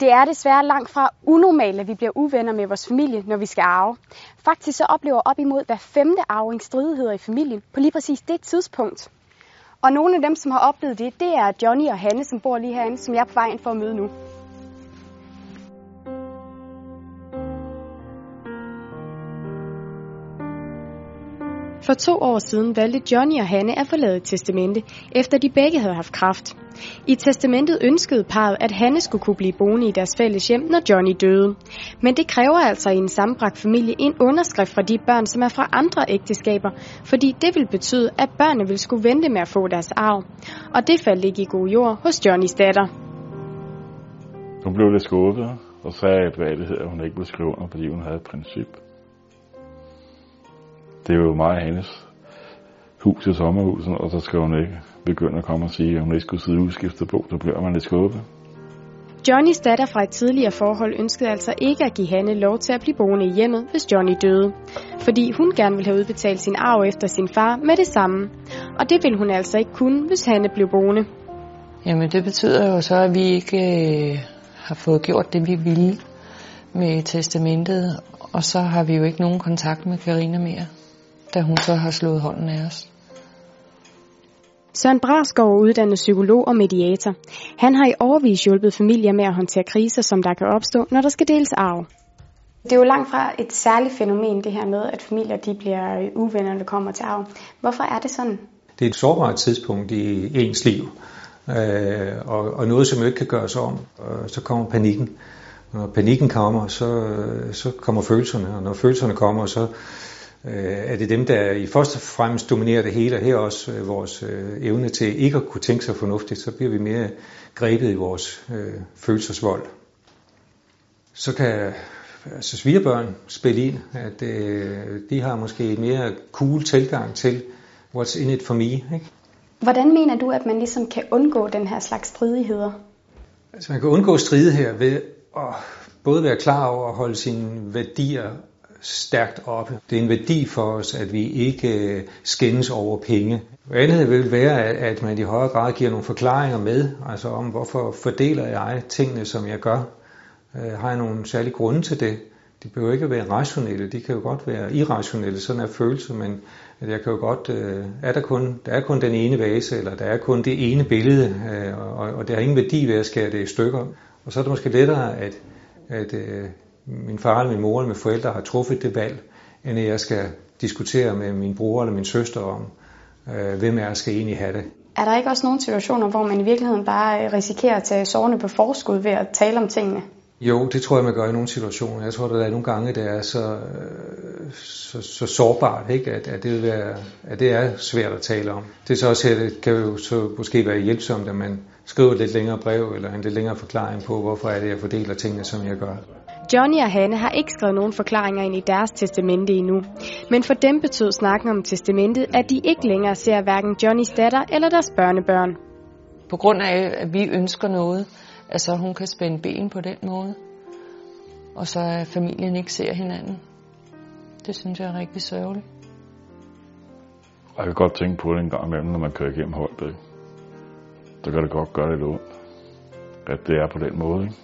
Det er desværre langt fra unormalt, at vi bliver uvenner med vores familie, når vi skal arve. Faktisk så oplever op imod hver femte arving stridigheder i familien på lige præcis det tidspunkt. Og nogle af dem, som har oplevet det, det er Johnny og Hanne, som bor lige herinde, som jeg er på vej ind for at møde nu. For to år siden valgte Johnny og Hanne at forlade testamente, efter de begge havde haft kraft. I testamentet ønskede parret, at Hanne skulle kunne blive boende i deres fælles hjem, når Johnny døde. Men det kræver altså i en sammenbragt familie en underskrift fra de børn, som er fra andre ægteskaber, fordi det vil betyde, at børnene vil skulle vente med at få deres arv. Og det faldt ikke i god jord hos Johnnys datter. Hun blev lidt skuffet og sagde, at hvad det hedder, hun ikke ville skrive under, fordi hun havde et princip. Det er jo meget hendes hus i sommerhuset, og så skal hun ikke begynde at komme og sige, at hun ikke skulle sidde udskiftet på, så bliver man lidt skuffet. Johnnys datter fra et tidligere forhold ønskede altså ikke at give Hanne lov til at blive boende i hjemmet, hvis Johnny døde. Fordi hun gerne ville have udbetalt sin arv efter sin far med det samme. Og det ville hun altså ikke kunne, hvis Hanne blev boende. Jamen det betyder jo så, at vi ikke øh, har fået gjort det, vi ville med testamentet. Og så har vi jo ikke nogen kontakt med Karina mere da hun så har slået hånden af os. Søren Brasgaard er uddannet psykolog og mediator. Han har i overvis hjulpet familier med at håndtere kriser, som der kan opstå, når der skal deles arv. Det er jo langt fra et særligt fænomen, det her med, at familier de bliver uvenner, når det kommer til arv. Hvorfor er det sådan? Det er et sårbart tidspunkt i ens liv, øh, og, og noget, som ikke kan gøres om. Og så kommer panikken. Når panikken kommer, så, så kommer følelserne, og når følelserne kommer, så øh, er det dem, der i første fremmest dominerer det hele, og her også øh, vores øh, evne til ikke at kunne tænke sig fornuftigt, så bliver vi mere grebet i vores øh, følelsesvold. Så kan altså svigerbørn spille ind, at øh, de har måske en mere cool tilgang til what's in it for me. Ikke? Hvordan mener du, at man ligesom kan undgå den her slags stridigheder? Altså man kan undgå stridigheder ved at både være klar over at holde sine værdier stærkt oppe. Det er en værdi for os, at vi ikke øh, skændes over penge. Andet vil være, at man i højere grad giver nogle forklaringer med, altså om hvorfor fordeler jeg tingene, som jeg gør. Øh, har jeg nogle særlige grunde til det? De behøver ikke at være rationelle, de kan jo godt være irrationelle, sådan er følelse, men jeg kan jo godt, øh, er der kun, der er kun den ene vase, eller der er kun det ene billede, øh, og, og der er ingen værdi ved at skære det i stykker. Og så er det måske lettere, at, at min far eller min mor eller mine forældre har truffet det valg, end at jeg skal diskutere med min bror eller min søster om, øh, hvem jeg skal egentlig have det. Er der ikke også nogle situationer, hvor man i virkeligheden bare risikerer at tage sårene på forskud ved at tale om tingene? Jo, det tror jeg, man gør i nogle situationer. Jeg tror, der er nogle gange, det er så, så, så sårbart, ikke? At, at, det vil være, at det er svært at tale om. Det er så også her, det kan jo så måske være hjælpsomt, at man skriver et lidt længere brev, eller en lidt længere forklaring på, hvorfor er det, jeg fordeler tingene, som jeg gør. Johnny og Hanne har ikke skrevet nogen forklaringer ind i deres testamente endnu. Men for dem betød snakken om testamentet, at de ikke længere ser hverken Johnnys datter eller deres børnebørn. På grund af, at vi ønsker noget, altså hun kan spænde ben på den måde, og så at familien ikke ser hinanden. Det synes jeg er rigtig sørgeligt. Jeg kan godt tænke på det en gang imellem, når man kører igennem Holbæk. Så kan det godt gøre lidt ondt, at det er på den måde. Ikke?